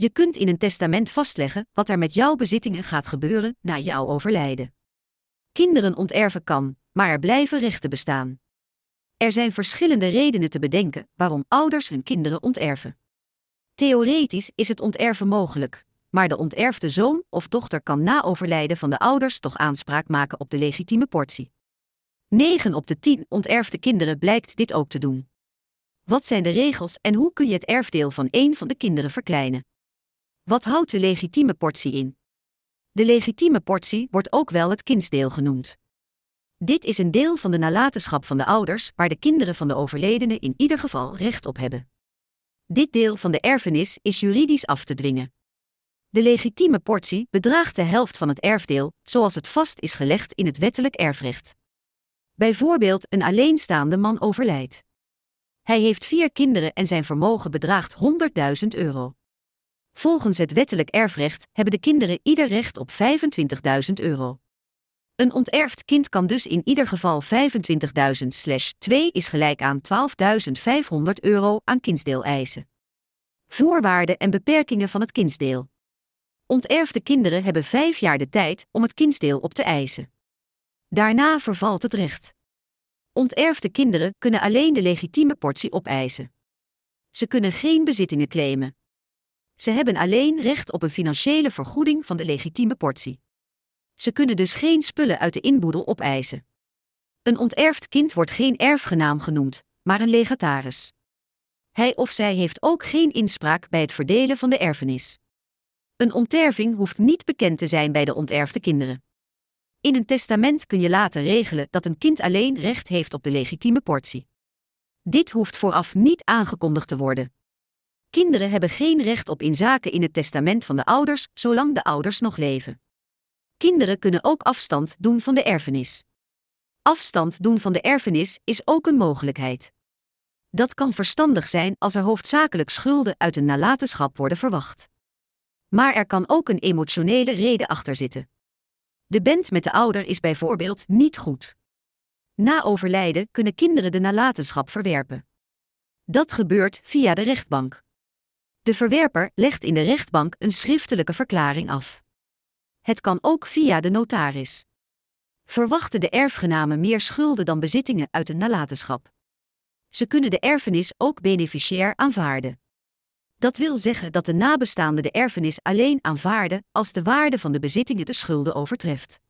Je kunt in een testament vastleggen wat er met jouw bezittingen gaat gebeuren na jouw overlijden. Kinderen onterven kan, maar er blijven rechten bestaan. Er zijn verschillende redenen te bedenken waarom ouders hun kinderen onterven. Theoretisch is het onterven mogelijk, maar de onterfde zoon of dochter kan na overlijden van de ouders toch aanspraak maken op de legitieme portie. 9 op de 10 onterfde kinderen blijkt dit ook te doen. Wat zijn de regels en hoe kun je het erfdeel van één van de kinderen verkleinen? Wat houdt de legitieme portie in? De legitieme portie wordt ook wel het kindsdeel genoemd. Dit is een deel van de nalatenschap van de ouders waar de kinderen van de overledene in ieder geval recht op hebben. Dit deel van de erfenis is juridisch af te dwingen. De legitieme portie bedraagt de helft van het erfdeel, zoals het vast is gelegd in het wettelijk erfrecht. Bijvoorbeeld een alleenstaande man overlijdt. Hij heeft vier kinderen en zijn vermogen bedraagt 100.000 euro. Volgens het wettelijk erfrecht hebben de kinderen ieder recht op 25.000 euro. Een onterfd kind kan dus in ieder geval 25.000 2 is gelijk aan 12.500 euro aan kindsdeel eisen. Voorwaarden en beperkingen van het kindsdeel. Onterfde kinderen hebben vijf jaar de tijd om het kindsdeel op te eisen. Daarna vervalt het recht. Onterfde kinderen kunnen alleen de legitieme portie opeisen. Ze kunnen geen bezittingen claimen. Ze hebben alleen recht op een financiële vergoeding van de legitieme portie. Ze kunnen dus geen spullen uit de inboedel opeisen. Een onterfd kind wordt geen erfgenaam genoemd, maar een legataris. Hij of zij heeft ook geen inspraak bij het verdelen van de erfenis. Een onterving hoeft niet bekend te zijn bij de onterfde kinderen. In een testament kun je laten regelen dat een kind alleen recht heeft op de legitieme portie. Dit hoeft vooraf niet aangekondigd te worden. Kinderen hebben geen recht op inzaken in het testament van de ouders zolang de ouders nog leven. Kinderen kunnen ook afstand doen van de erfenis. Afstand doen van de erfenis is ook een mogelijkheid. Dat kan verstandig zijn als er hoofdzakelijk schulden uit een nalatenschap worden verwacht. Maar er kan ook een emotionele reden achter zitten. De band met de ouder is bijvoorbeeld niet goed. Na overlijden kunnen kinderen de nalatenschap verwerpen. Dat gebeurt via de rechtbank. De verwerper legt in de rechtbank een schriftelijke verklaring af. Het kan ook via de notaris. Verwachten de erfgenamen meer schulden dan bezittingen uit een nalatenschap? Ze kunnen de erfenis ook beneficiair aanvaarden. Dat wil zeggen dat de nabestaanden de erfenis alleen aanvaarden als de waarde van de bezittingen de schulden overtreft.